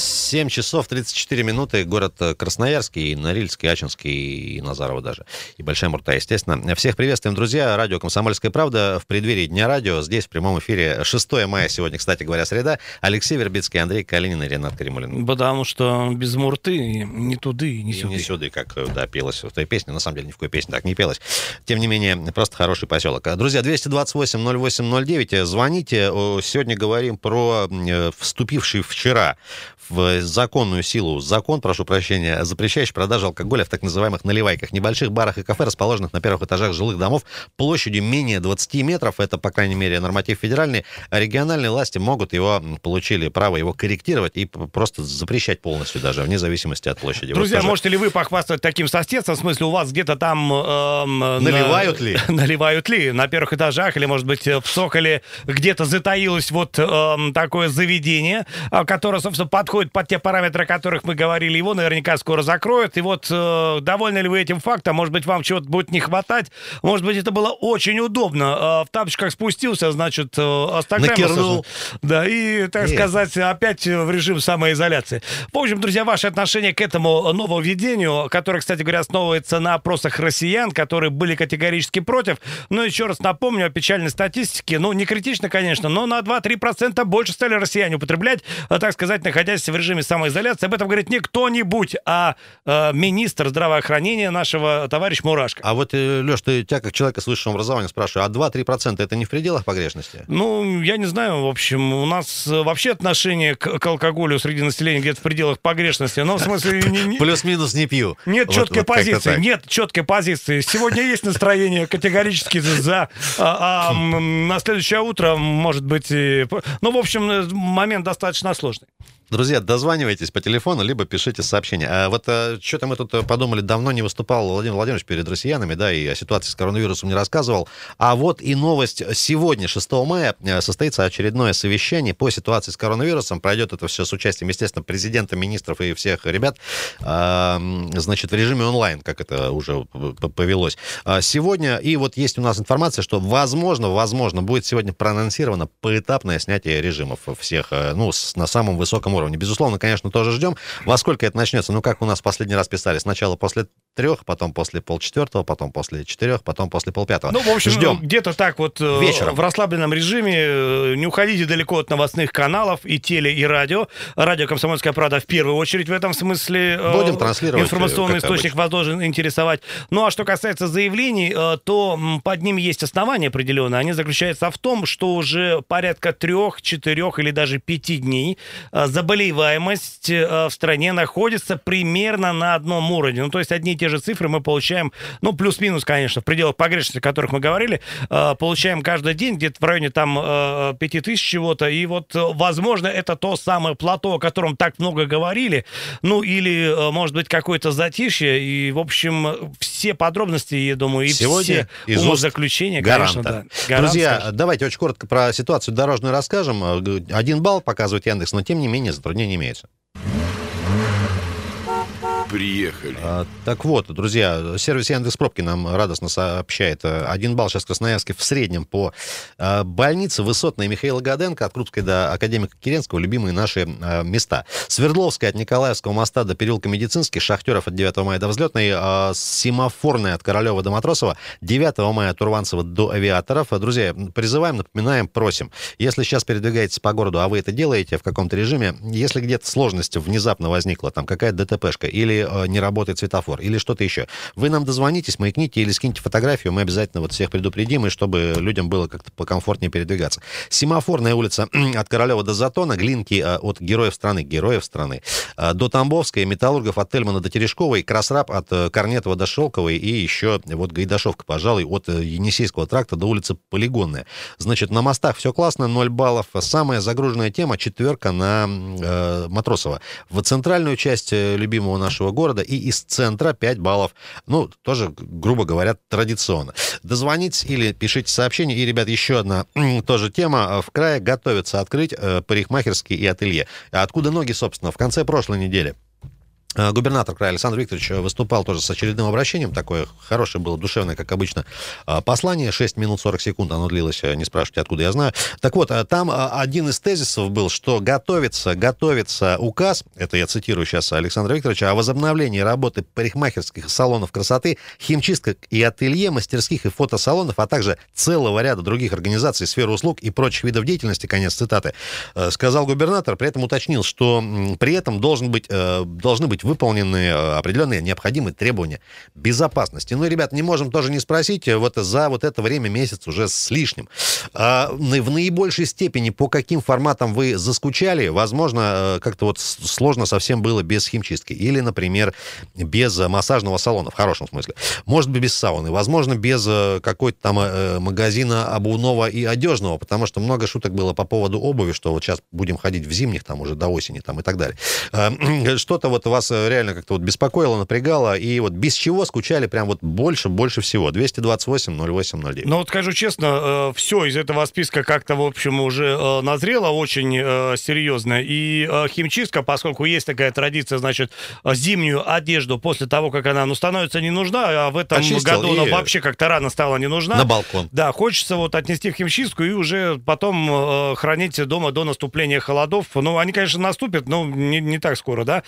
7 часов 34 минуты. Город Красноярский, Норильский, Ачинский и Назарово даже. И Большая Мурта, естественно. Всех приветствуем, друзья. Радио «Комсомольская правда» в преддверии Дня радио. Здесь в прямом эфире 6 мая сегодня, кстати говоря, среда. Алексей Вербицкий, Андрей Калинин и Ренат Каримулин. Потому что без Мурты не туды, не сюда. Не сюда, как да, пелось в той песне. На самом деле ни в какой песне так не пелось. Тем не менее, просто хороший поселок. Друзья, 228-08-09. Звоните. Сегодня говорим про вступивший вчера в законную силу закон, прошу прощения, запрещающий продажу алкоголя в так называемых наливайках, небольших барах и кафе, расположенных на первых этажах жилых домов площадью менее 20 метров. Это, по крайней мере, норматив федеральный. А региональные власти могут его, получили право его корректировать и просто запрещать полностью даже, вне зависимости от площади. Друзья, вот можете ли вы похвастать таким соседством? В смысле, у вас где-то там... Э, наливают на, ли? Наливают ли? На первых этажах или, может быть, в Соколе где-то затаилось вот э, такое заведение, которое, собственно, подходит подходит под те параметры, о которых мы говорили, его наверняка скоро закроют. И вот э, довольны ли вы этим фактом? Может быть, вам чего-то будет не хватать? Может быть, это было очень удобно. Э, в тапочках спустился, значит, э, Накернул. Да, и, так Нет. сказать, опять в режим самоизоляции. В общем, друзья, ваше отношение к этому нововведению, которое, кстати говоря, основывается на опросах россиян, которые были категорически против. Но еще раз напомню о печальной статистике. Ну, не критично, конечно, но на 2-3% больше стали россияне употреблять, а, так сказать, находясь в режиме самоизоляции. Об этом говорит не кто-нибудь, а э, министр здравоохранения нашего товарищ Мурашко. А вот, э, Леш, ты тебя как человека с высшим образованием спрашиваю, а 2-3% это не в пределах погрешности? Ну, я не знаю, в общем, у нас э, вообще отношение к, к алкоголю среди населения где-то в пределах погрешности, но в смысле... Плюс-минус не пью. Нет четкой позиции, нет четкой позиции. Сегодня есть настроение категорически за, а, а на следующее утро, может быть, ну, в общем, э, момент достаточно сложный. Друзья, дозванивайтесь по телефону, либо пишите сообщения. А вот а, что-то мы тут э, подумали, давно не выступал Владимир Владимирович перед россиянами, да, и о ситуации с коронавирусом не рассказывал. А вот и новость. Сегодня, 6 мая, э, состоится очередное совещание по ситуации с коронавирусом. Пройдет это все с участием, естественно, президента, министров и всех ребят. А, значит, в режиме онлайн, как это уже повелось. А сегодня, и вот есть у нас информация, что, возможно, возможно, будет сегодня проанонсировано поэтапное снятие режимов всех, э, ну, на самом высоком уровне уровне. Безусловно, конечно, тоже ждем. Во сколько это начнется? Ну, как у нас последний раз писали, сначала после трех, потом после полчетвертого, потом после четырех, потом после полпятого. Ну, в общем, Ждем. где-то так вот э, вечером в расслабленном режиме. Э, не уходите далеко от новостных каналов и теле, и радио. Радио «Комсомольская правда» в первую очередь в этом смысле. Э, Будем транслировать. Информационный источник обычно. вас должен интересовать. Ну, а что касается заявлений, то под ними есть основания определенные. Они заключаются в том, что уже порядка трех, четырех или даже пяти дней заболеваемость в стране находится примерно на одном уровне. Ну, то есть одни те же цифры мы получаем, ну, плюс-минус, конечно, в пределах погрешности, о которых мы говорили, э, получаем каждый день где-то в районе там э, 5000 чего-то. И вот, возможно, это то самое плато, о котором так много говорили. Ну, или, э, может быть, какое-то затишье. И, в общем, все подробности, я думаю, и Сегодня все умозаключения, конечно, да. Гарант, Друзья, скажем. давайте очень коротко про ситуацию дорожную расскажем. Один балл показывает Яндекс, но, тем не менее, затруднения имеются приехали. А, так вот, друзья, сервис Яндекс Пробки нам радостно сообщает. Один балл сейчас в Красноярске в среднем по а, больнице Высотной Михаила Гаденко от Крупской до Академика Керенского любимые наши а, места. Свердловская от Николаевского моста до переулка Медицинский, Шахтеров от 9 мая до Взлетной, а, Семафорная от Королева до Матросова, 9 мая от Урванцева до Авиаторов. Друзья, призываем, напоминаем, просим. Если сейчас передвигаетесь по городу, а вы это делаете в каком-то режиме, если где-то сложность внезапно возникла, там какая-то ДТПшка или Э, не работает светофор, или что-то еще. Вы нам дозвонитесь, маякните или скиньте фотографию, мы обязательно вот всех предупредим, и чтобы людям было как-то покомфортнее передвигаться. Семафорная улица от Королева до Затона, Глинки э, от Героев страны, Героев страны, э, до Тамбовской, Металлургов от Тельмана до Терешковой, Красраб от Корнетова до Шелковой и еще вот Гайдашовка, пожалуй, от Енисейского тракта до улицы Полигонная. Значит, на мостах все классно, 0 баллов. Самая загруженная тема, четверка на э, Матросова. В центральную часть любимого нашего нашего города, и из центра 5 баллов. Ну, тоже, грубо говоря, традиционно. Дозвонить или пишите сообщение. И, ребят, еще одна тоже тема. В крае готовятся открыть э, парикмахерские и ателье. Откуда ноги, собственно, в конце прошлой недели? Э, губернатор края Александр Викторович выступал тоже с очередным обращением. Такое хорошее было, душевное, как обычно, э, послание. 6 минут 40 секунд оно длилось, э, не спрашивайте, откуда я знаю. Так вот, там один из тезисов был, что готовится, готовится указ, это я цитирую сейчас Александра Викторовича, о возобновлении работы парикмахерских салонов красоты, химчисток и ателье, мастерских и фотосалонов, а также целого ряда других организаций сферы услуг и прочих видов деятельности, конец цитаты, сказал губернатор, при этом уточнил, что при этом должен быть, должны быть быть выполнены э, определенные необходимые требования безопасности. Ну, ребят, не можем тоже не спросить, э, вот за вот это время, месяц уже с лишним, а, в наибольшей степени по каким форматам вы заскучали, возможно, э, как-то вот сложно совсем было без химчистки. Или, например, без массажного салона, в хорошем смысле. Может быть, без сауны. Возможно, без какой-то там магазина обувного и одежного, потому что много шуток было по поводу обуви, что вот сейчас будем ходить в зимних, там уже до осени, там и так далее. Что-то вот вас Э, реально как-то вот беспокоило, напрягало, и вот без чего скучали прям вот больше, больше всего. 228 08 09. Ну вот скажу честно, э, все из этого списка как-то, в общем, уже э, назрело очень серьезно. И химчистка, поскольку есть такая традиция, значит, зимнюю одежду после того, как она, ну, становится не нужна, а в этом Очистил году она вообще как-то рано стала не нужна. На балкон. Да, хочется вот отнести в химчистку и уже потом хранить дома до наступления холодов. Ну, они, конечно, наступят, но не, не так скоро, да.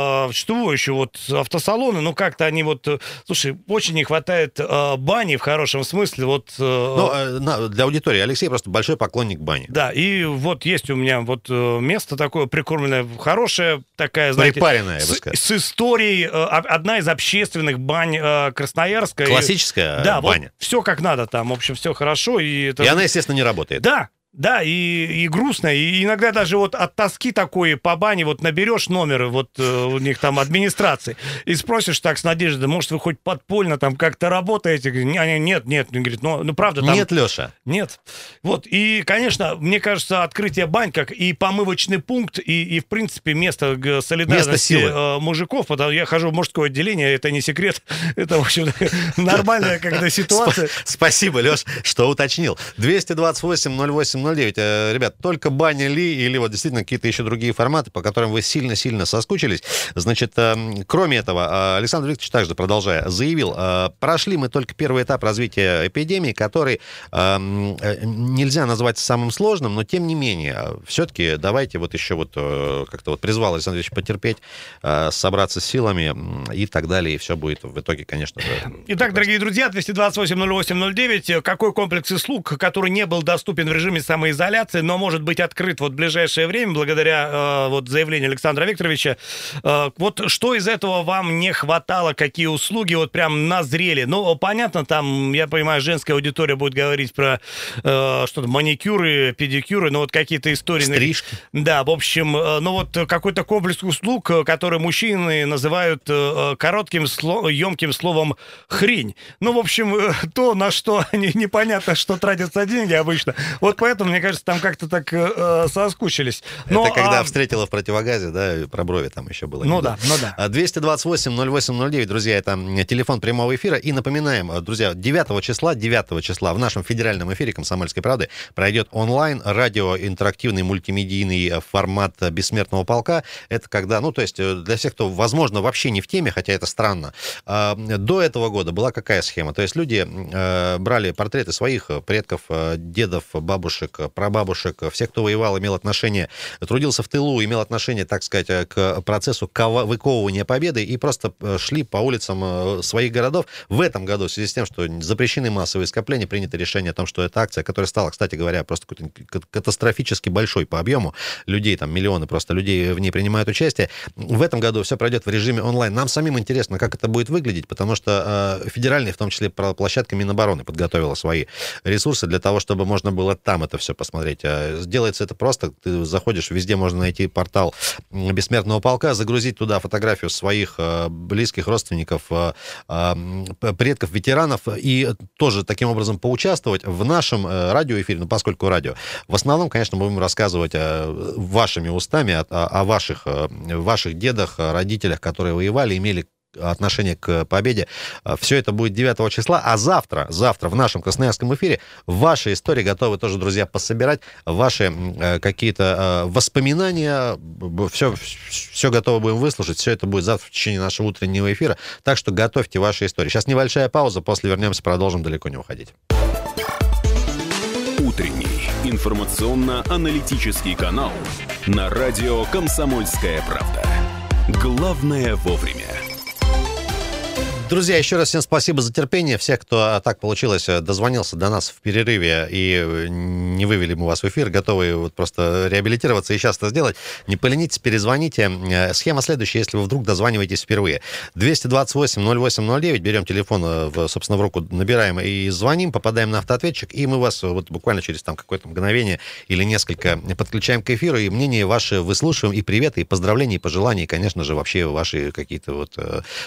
А, что еще? Вот автосалоны, ну как-то они вот... Э, слушай, очень не хватает э, бани в хорошем смысле. Вот, э, ну, для аудитории Алексей просто большой поклонник бани. Да, и вот есть у меня вот место такое прикормленное, хорошее, такая, знаете... Припаренное, с, с историей. Одна из общественных бань Красноярска. Классическая да, баня. Вот все как надо там, в общем, все хорошо. И, это... и она, естественно, не работает. Да, да, и, и грустно, и иногда даже вот от тоски такой по бане вот наберешь номеры вот э, у них там администрации и спросишь так с надеждой, может, вы хоть подпольно там как-то работаете? Нет, нет, он говорит, ну, ну правда там... Нет, Леша. Нет. Вот, и, конечно, мне кажется, открытие бань как и помывочный пункт, и, и в принципе, место солидарности место э, мужиков, потому я хожу в мужское отделение, это не секрет, это, в общем, нормальная когда ситуация. Спасибо, Леш, что уточнил. 228 08 809. Э, ребят, только баня ли или вот действительно какие-то еще другие форматы, по которым вы сильно-сильно соскучились. Значит, э, кроме этого, э, Александр Викторович также, продолжая, заявил, прошли мы только первый этап развития эпидемии, который нельзя назвать самым сложным, но тем не менее, все-таки давайте вот еще вот как-то вот призвал Александр Викторович потерпеть, собраться с силами и так далее, и все будет в итоге, конечно же. Итак, дорогие друзья, 228-08-09, какой комплекс услуг, который не был доступен в режиме самоизоляции, но может быть открыт вот в ближайшее время благодаря э, вот заявлению Александра Викторовича. Э, вот что из этого вам не хватало, какие услуги вот прям назрели? Ну, понятно, там, я понимаю, женская аудитория будет говорить про э, что-то маникюры, педикюры, но вот какие-то истории... Стрижки. Да, в общем, э, ну вот какой-то комплекс услуг, э, который мужчины называют э, коротким, сло, емким словом хрень. Ну, в общем, э, то, на что непонятно, что тратятся деньги обычно. Вот поэтому поэтому, мне кажется, там как-то так э, э соскучились. Но, Это когда а... встретила в противогазе, да, про брови там еще было. Ну да, ну да. 228-08-09, друзья, это телефон прямого эфира. И напоминаем, э, друзья, 9 числа, 9 числа в нашем федеральном эфире «Комсомольской правды» пройдет онлайн радио интерактивный мультимедийный э, формат «Бессмертного полка». Это когда, ну, то есть для всех, кто, возможно, вообще не в теме, хотя это странно, а, до этого года была какая схема? То есть люди брали портреты своих предков, дедов, бабушек, бабушек, прабабушек, всех, кто воевал, имел отношение, трудился в тылу, имел отношение, так сказать, к процессу выковывания победы и просто э, шли по улицам э, своих городов. В этом году, в связи с тем, что запрещены массовые скопления, принято решение о том, что эта акция, которая стала, кстати говоря, просто катастрофически большой по объему, людей, там миллионы просто людей в ней принимают участие, в этом году все пройдет в режиме онлайн. Нам самим интересно, как это будет выглядеть, потому что э, федеральная, в том числе площадка Минобороны, подготовила свои ресурсы для того, чтобы можно было там это все посмотреть. А сделается это просто. Ты заходишь, везде можно найти портал Бессмертного полка, загрузить туда фотографию своих э, близких родственников, э, э, предков, ветеранов, и тоже таким образом поучаствовать в нашем радиоэфире, ну, поскольку радио. В основном, конечно, будем рассказывать вашими устами о, о ваших, ваших дедах, родителях, которые воевали, имели отношение к победе. Все это будет 9 числа, а завтра, завтра в нашем красноярском эфире ваши истории готовы тоже, друзья, пособирать, ваши какие-то воспоминания, все, все готовы будем выслушать, все это будет завтра в течение нашего утреннего эфира, так что готовьте ваши истории. Сейчас небольшая пауза, после вернемся, продолжим далеко не уходить. Утренний информационно-аналитический канал на радио «Комсомольская правда». Главное вовремя. Друзья, еще раз всем спасибо за терпение. Всех, кто а, так получилось, э, дозвонился до нас в перерыве и э, не вывели мы вас в эфир, готовы вот просто реабилитироваться и сейчас это сделать, не поленитесь, перезвоните. Э, схема следующая, если вы вдруг дозваниваетесь впервые. 228-08-09, берем телефон, собственно, в руку набираем и звоним, попадаем на автоответчик, и мы вас вот буквально через там какое-то мгновение или несколько подключаем к эфиру, и мнение ваше выслушиваем, и приветы, и поздравления, и пожелания, и, конечно же, вообще ваши какие-то вот...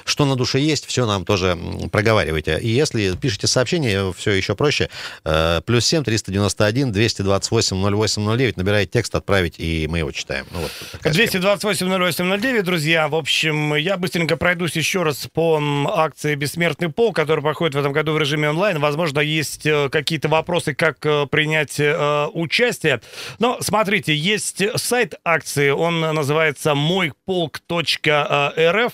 Что на душе есть, все на нам тоже проговаривайте. И если пишете сообщение, все еще проще. Э, плюс 7 391 228 0809. Набирайте текст, отправить, и мы его читаем. Ну, вот 228 0809, друзья. В общем, я быстренько пройдусь еще раз по акции «Бессмертный пол», которая проходит в этом году в режиме онлайн. Возможно, есть э, какие-то вопросы, как э, принять участие. Но смотрите, есть сайт акции, он называется мойполк.рф.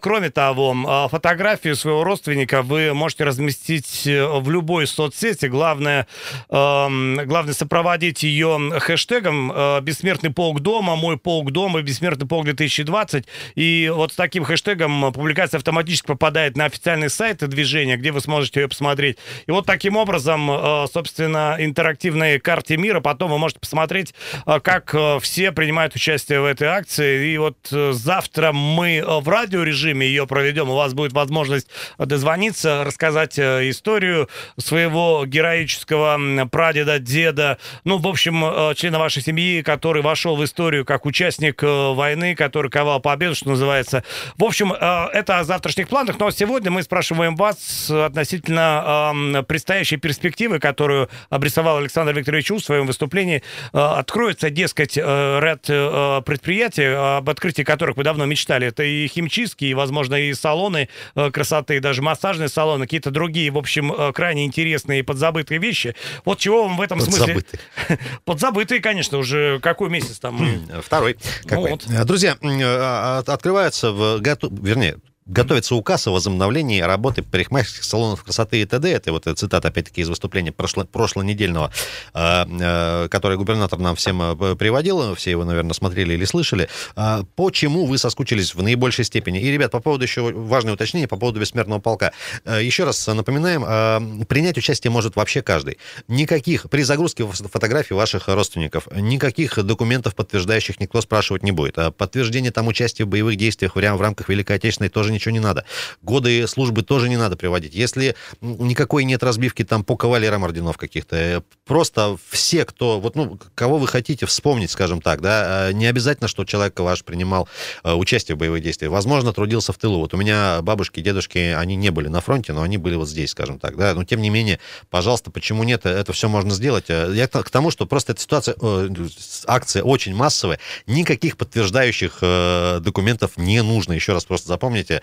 Кроме того, фотографии фотографию своего родственника вы можете разместить э, в любой соцсети. Главное, э, главное сопроводить ее хэштегом э, «Бессмертный полк дома», «Мой полк дома», «Бессмертный полк 2020». И вот с таким хэштегом публикация автоматически попадает на официальный сайт движения, где вы сможете ее посмотреть. И вот таким образом, э, собственно, интерактивной карте мира потом вы можете посмотреть, как все принимают участие в этой акции. И вот завтра мы в радиорежиме ее проведем. У вас будет возможность возможность дозвониться, рассказать э, историю своего героического прадеда, деда, ну, в общем, э, члена вашей семьи, который вошел в историю как участник э, войны, который ковал победу, что называется. В общем, это о завтрашних планах, но сегодня мы спрашиваем вас относительно предстоящей перспективы, которую обрисовал Александр Викторович У в своем выступлении. Откроется, дескать, ряд предприятий, об открытии которых вы давно мечтали. Это и химчистки, и, возможно, и салоны красоты, даже массажные салоны, какие-то другие, в общем, э, крайне интересные и подзабытые вещи. Вот чего вам в этом Подзабытые. смысле... Подзабытые, конечно, уже какой месяц там? Второй. Какой? Ну, вот. Друзья, а, а, открываются в... Вернее, Готовится указ о возобновлении работы парикмахерских салонов красоты и т.д. Это вот цитата, опять-таки, из выступления прошло, прошлонедельного, э, э, которое губернатор нам всем э, приводил. Все его, наверное, смотрели или слышали. Почему вы соскучились в наибольшей степени? И, ребят, по поводу еще важное уточнение, по поводу бессмертного полка. Еще раз напоминаем, принять участие может вообще каждый. Никаких, при загрузке фотографий ваших родственников, никаких документов, подтверждающих, никто спрашивать не будет. Подтверждение там участия в боевых действиях в рамках Великой Отечественной тоже ничего не надо. Годы службы тоже не надо приводить. Если никакой нет разбивки там по кавалерам орденов каких-то, э, просто все, кто, вот, ну, кого вы хотите вспомнить, скажем так, да, э, не обязательно, что человек ваш принимал э, участие в боевых действиях. Возможно, трудился в тылу. Вот у меня бабушки, дедушки, они не были на фронте, но они были вот здесь, скажем так, да. Но тем не менее, пожалуйста, почему нет? Это все можно сделать. Я к тому, что просто эта ситуация, акция очень массовая, никаких подтверждающих документов не нужно. Еще раз просто запомните,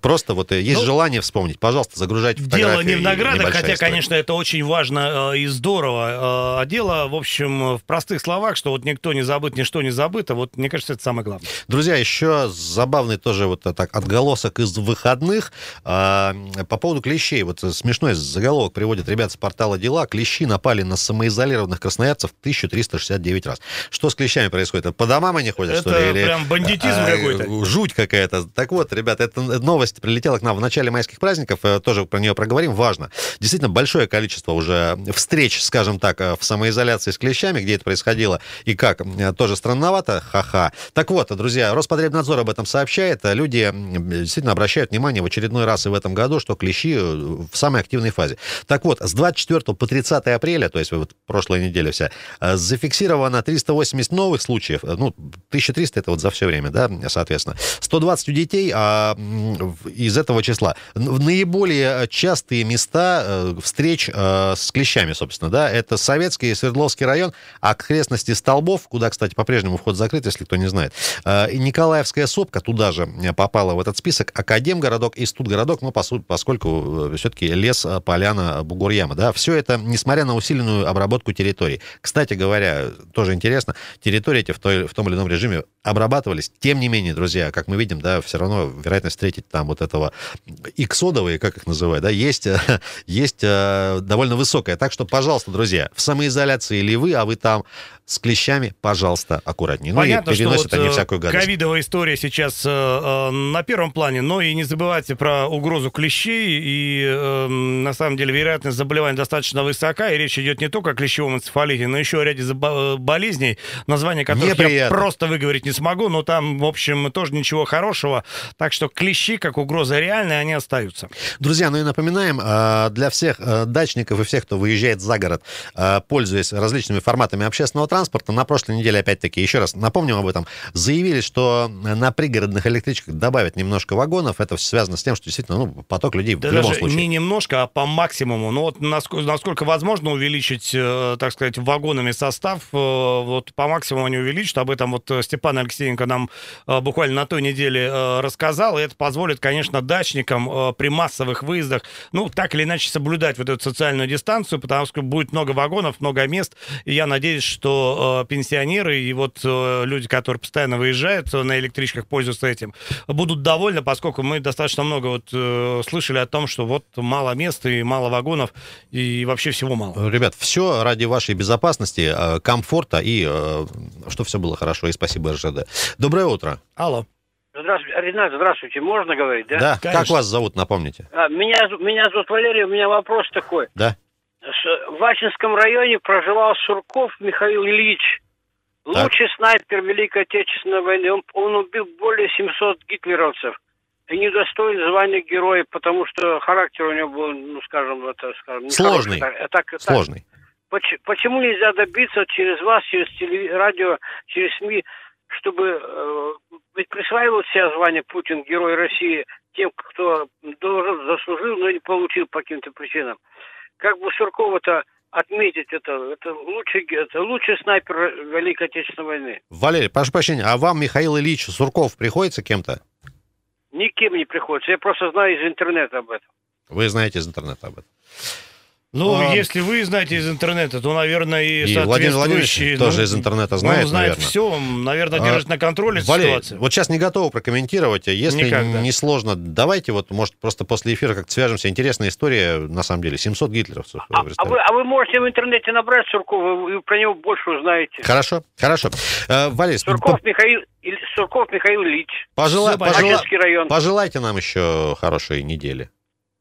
Просто вот э, есть ну, желание вспомнить. Пожалуйста, загружайте фотографии. Дело не в наградах, хотя, история. конечно, это очень важно э, и здорово. Э, а дело, в общем, в простых словах, что вот никто не забыт, ничто не забыто. Вот, мне кажется, это самое главное. Друзья, еще забавный тоже вот так отголосок из выходных. По поводу клещей. Вот смешной заголовок приводит ребят с портала «Дела». Клещи напали на самоизолированных красноярцев 1369 раз. Что с клещами происходит? По домам они ходят, это что ли? Это прям бандитизм а, какой-то. Жуть какая-то. Так вот, ребят, ребята, эта новость прилетела к нам в начале майских праздников, э, тоже про нее проговорим, важно. Действительно, большое количество уже встреч, скажем так, э, в самоизоляции с клещами, где это происходило и как, э, тоже странновато, ха-ха. Так вот, друзья, Роспотребнадзор об этом сообщает, люди действительно обращают внимание в очередной раз и в этом году, что клещи в самой активной фазе. Так вот, с 24 по 30 апреля, то есть вот прошлая неделя вся, зафиксировано 380 новых случаев, ну, 1300 это вот за все время, да, соответственно. 120 у детей, а из этого числа. Наиболее частые места встреч с клещами, собственно, да, это Советский и Свердловский район, окрестности Столбов, куда, кстати, по-прежнему вход закрыт, если кто не знает. И Николаевская сопка туда же попала в этот список, Академгородок и Студгородок, ну, поскольку все-таки лес, поляна, бугурьяма, да, все это, несмотря на усиленную обработку территорий. Кстати говоря, тоже интересно, территории эти в, той, в том или ином режиме обрабатывались. Тем не менее, друзья, как мы видим, да, все равно вероятность встретить там вот этого иксодовые, как их называют, да, есть, есть э, довольно высокая. Так что, пожалуйста, друзья, в самоизоляции ли вы, а вы там с клещами, пожалуйста, аккуратнее. Понятно, ну и переносят что вот, они э, всякую гадость. ковидовая история сейчас э, э, на первом плане, но и не забывайте про угрозу клещей, и э, на самом деле вероятность заболевания достаточно высока, и речь идет не только о клещевом энцефалите, но еще о ряде болезней, название которых Неприятно. я просто выговорить не смогу, но там, в общем, тоже ничего хорошего, так что клещи, как угроза реальная, они остаются. Друзья, ну и напоминаем, для всех дачников и всех, кто выезжает за город, пользуясь различными форматами общественного транспорта. На прошлой неделе, опять-таки, еще раз напомним об этом, заявили, что на пригородных электричках добавят немножко вагонов. Это связано с тем, что действительно ну, поток людей да в любом случае. не немножко, а по максимуму. Ну вот насколько, насколько возможно увеличить, э, так сказать, вагонами состав, э, вот по максимуму они увеличат. Об этом вот Степан Алексеенко нам э, буквально на той неделе рассказал. И это позволит, конечно, дачникам при массовых выездах, ну, так или иначе соблюдать вот эту социальную дистанцию, потому что будет много вагонов, много мест. И я надеюсь, что э, пенсионеры и вот э, люди, которые постоянно выезжают на электричках, пользуются этим, будут довольны, поскольку мы достаточно много вот э, слышали о том, что вот мало мест и мало вагонов и вообще всего мало. Ребят, все ради вашей безопасности, э, комфорта и э, что все было хорошо. И спасибо РЖД. Доброе утро. Алло. Здравствуйте, Ренат, здравствуйте. Можно говорить, да? Да. Конечно. Как вас зовут, напомните? А, меня, меня зовут Валерий, у меня вопрос такой. Да в Вачинском районе проживал Сурков Михаил Ильич. Лучший так. снайпер Великой Отечественной войны. Он, он убил более 700 гитлеровцев. И не достоин звания героя, потому что характер у него был, ну, скажем, это, скажем... Сложный. Так, так, Сложный. Так. Почему нельзя добиться через вас, через теле, радио, через СМИ, чтобы э, ведь присваивал себя звание Путин, герой России, тем, кто должен, заслужил, но не получил по каким-то причинам как бы Суркова-то отметить это. Это лучший, это лучший снайпер Великой Отечественной войны. Валерий, прошу прощения, а вам Михаил Ильич Сурков приходится кем-то? Никем не приходится. Я просто знаю из интернета об этом. Вы знаете из интернета об этом. Ну, а... если вы знаете из интернета, то, наверное, и, и Владимир Владимирович ну, тоже из интернета знает, Он знает наверное. все, наверное, держит а, на контроле Валерий, ситуацию. вот сейчас не готовы прокомментировать, а если Никогда. не сложно, давайте вот, может, просто после эфира как-то свяжемся. Интересная история, на самом деле, 700 гитлеровцев. А, а, вы, а вы можете в интернете набрать Суркова, и про него больше узнаете. Хорошо, хорошо. Э, Валерий, Сурков по... Михаил, Сурков Михаил Ильич. Пожела... Пожела... район. Пожелайте нам еще хорошей недели.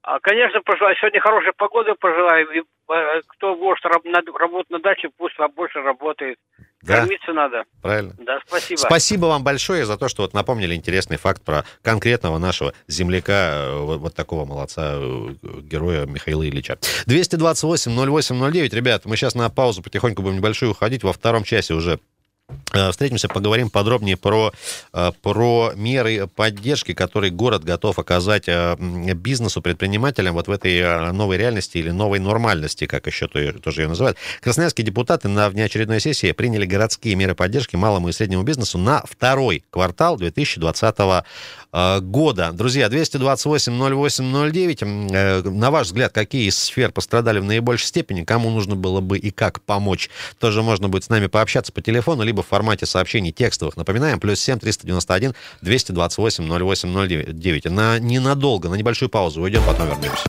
А, конечно, пожелаю. Сегодня хорошая погода пожелаю. И, э, кто может работать на даче, пусть побольше работает. Да. Кормиться надо. Правильно. Да, спасибо. Спасибо вам большое за то, что вот напомнили интересный факт про конкретного нашего земляка, э, вот, вот такого молодца, э, героя Михаила Ильича. 228-08-09. Ребят, мы сейчас на паузу потихоньку будем небольшую уходить. Во втором часе уже встретимся, поговорим подробнее про, э, про меры поддержки, которые город готов оказать э, бизнесу, предпринимателям вот в этой новой реальности или новой нормальности, как еще тоже ее называют. Красноярские депутаты на внеочередной сессии приняли городские меры поддержки малому и среднему бизнесу на второй квартал 2020 года. Друзья, 228-08-09. На ваш взгляд, какие из сфер пострадали в наибольшей степени? Кому нужно было бы и как помочь? Тоже можно будет с нами пообщаться по телефону, либо в формате сообщений текстовых. Напоминаем, плюс 7 391 228 08 09. На ненадолго, на небольшую паузу уйдем, потом вернемся.